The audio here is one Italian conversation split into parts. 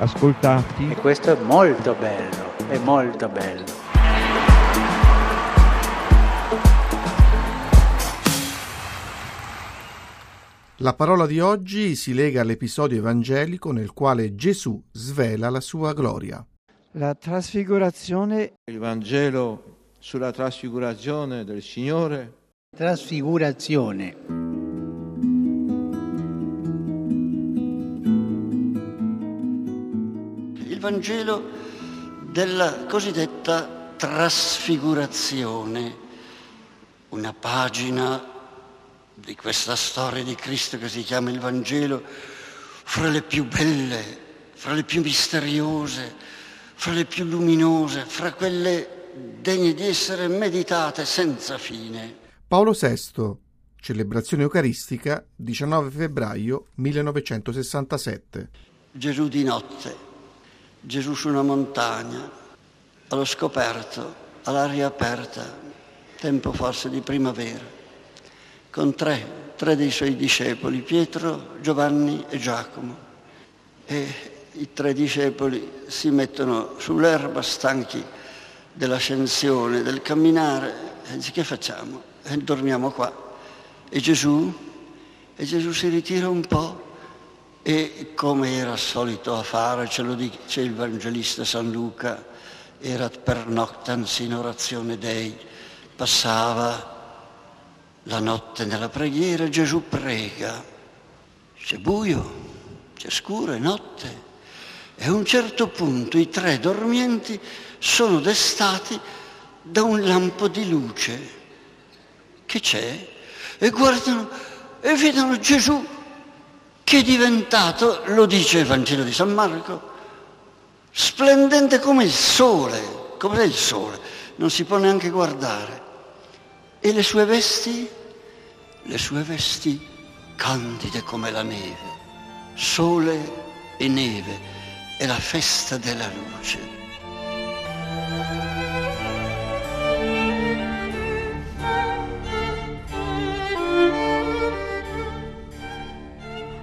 ascoltati. E questo è molto bello, è molto bello. La parola di oggi si lega all'episodio evangelico nel quale Gesù svela la sua gloria. La trasfigurazione, Il Vangelo sulla trasfigurazione del Signore Trasfigurazione. Vangelo della cosiddetta trasfigurazione, una pagina di questa storia di Cristo che si chiama il Vangelo, fra le più belle, fra le più misteriose, fra le più luminose, fra quelle degne di essere meditate senza fine. Paolo VI, celebrazione eucaristica, 19 febbraio 1967. Gesù di notte, Gesù su una montagna, allo scoperto, all'aria aperta, tempo forse di primavera, con tre, tre dei suoi discepoli, Pietro, Giovanni e Giacomo. E i tre discepoli si mettono sull'erba stanchi dell'ascensione, del camminare, e dice che facciamo? E dormiamo qua. E Gesù? E Gesù si ritira un po' e come era solito a fare, ce lo dice il Vangelista San Luca, era per noctans in orazione Dei, passava la notte nella preghiera, Gesù prega, c'è buio, c'è scuro, è notte. E a un certo punto i tre dormienti sono destati da un lampo di luce. Che c'è? E guardano e vedono Gesù che è diventato, lo dice il Vangelo di San Marco, splendente come il sole. Cos'è il sole? Non si può neanche guardare. E le sue vesti? Le sue vesti candide come la neve. Sole e neve. È la festa della luce.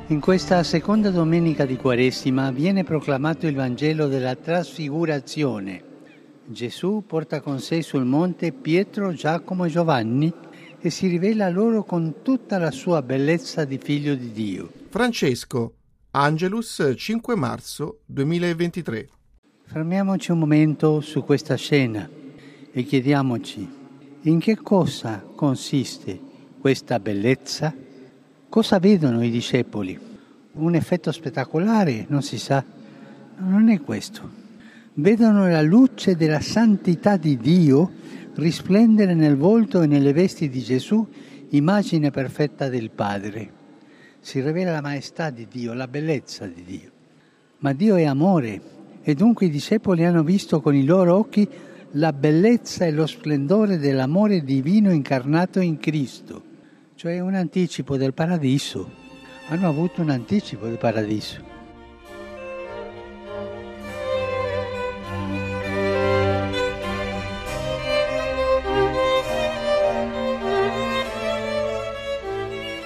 In questa seconda domenica di Quaresima viene proclamato il Vangelo della Trasfigurazione. Gesù porta con sé sul monte Pietro, Giacomo e Giovanni e si rivela loro con tutta la sua bellezza di figlio di Dio. Francesco, Angelus 5 marzo 2023. Fermiamoci un momento su questa scena e chiediamoci in che cosa consiste questa bellezza? Cosa vedono i discepoli? Un effetto spettacolare? Non si sa. No, non è questo. Vedono la luce della santità di Dio risplendere nel volto e nelle vesti di Gesù, immagine perfetta del Padre. Si rivela la maestà di Dio, la bellezza di Dio. Ma Dio è amore e dunque i discepoli hanno visto con i loro occhi la bellezza e lo splendore dell'amore divino incarnato in Cristo cioè un anticipo del paradiso. Hanno avuto un anticipo del paradiso.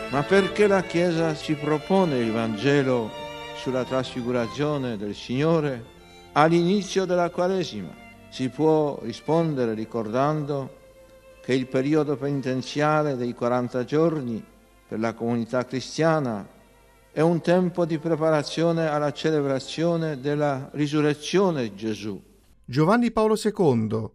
Ma perché la Chiesa ci propone il Vangelo sulla trasfigurazione del Signore all'inizio della Quaresima? Si può rispondere ricordando che il periodo penitenziale dei 40 giorni per la comunità cristiana è un tempo di preparazione alla celebrazione della risurrezione di Gesù. Giovanni Paolo II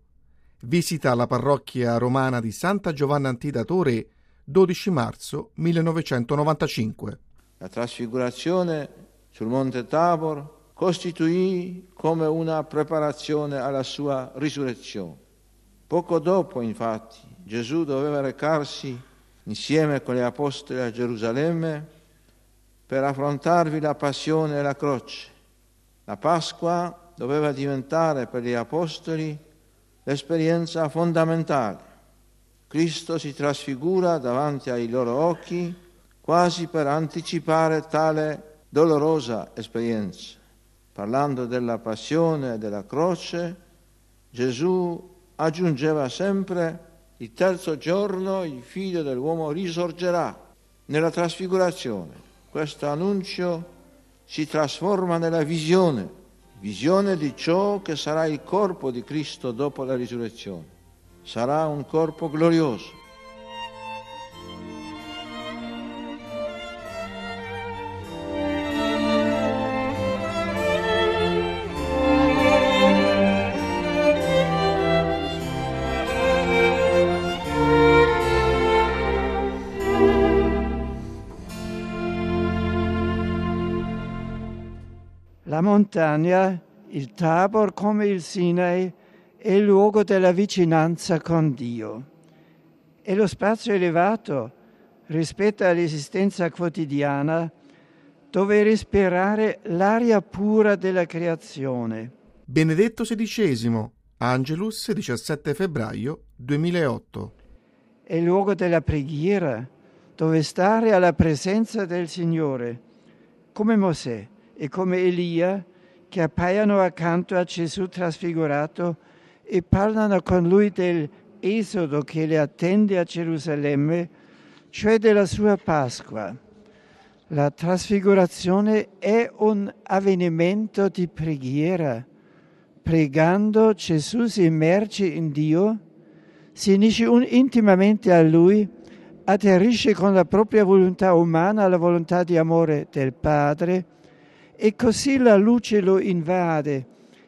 visita la parrocchia romana di Santa Giovanna Antidatore 12 marzo 1995. La trasfigurazione sul monte Tabor costituì come una preparazione alla sua risurrezione. Poco dopo, infatti, Gesù doveva recarsi insieme con gli apostoli a Gerusalemme per affrontarvi la passione e la croce. La Pasqua doveva diventare per gli apostoli l'esperienza fondamentale. Cristo si trasfigura davanti ai loro occhi quasi per anticipare tale dolorosa esperienza. Parlando della passione e della croce, Gesù aggiungeva sempre il terzo giorno il figlio dell'uomo risorgerà nella trasfigurazione. Questo annuncio si trasforma nella visione, visione di ciò che sarà il corpo di Cristo dopo la risurrezione. Sarà un corpo glorioso. Montagna, il Tabor come il Sinai, è il luogo della vicinanza con Dio. È lo spazio elevato rispetto all'esistenza quotidiana dove respirare l'aria pura della creazione. Benedetto XVI, Angelus, 17 febbraio 2008. È il luogo della preghiera dove stare alla presenza del Signore, come Mosè e come Elia che appaiono accanto a Gesù trasfigurato e parlano con lui dell'esodo che le attende a Gerusalemme, cioè della sua Pasqua. La trasfigurazione è un avvenimento di preghiera. Pregando Gesù si immerge in Dio, si unisce intimamente a Lui, atterrisce con la propria volontà umana alla volontà di amore del Padre, e così la luce lo invade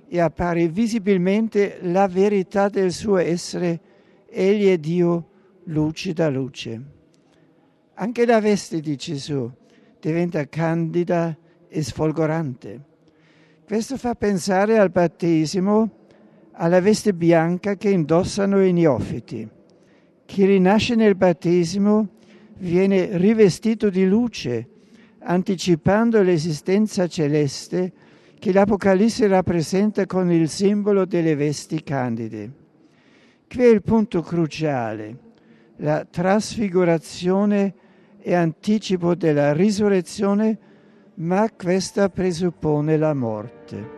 e appare visibilmente la verità del suo essere. Egli è Dio, luce da luce. Anche la veste di Gesù diventa candida e sfolgorante. Questo fa pensare al battesimo, alla veste bianca che indossano i neofiti. Chi rinasce nel battesimo viene rivestito di luce, anticipando l'esistenza celeste che l'Apocalisse rappresenta con il simbolo delle vesti candide. Qui è il punto cruciale. La trasfigurazione è anticipo della risurrezione, ma questa presuppone la morte.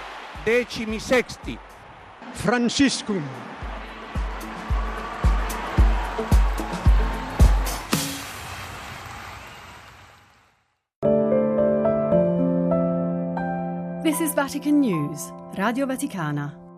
decimi sexti. Franciscum. This is Vatican News, Radio Vaticana.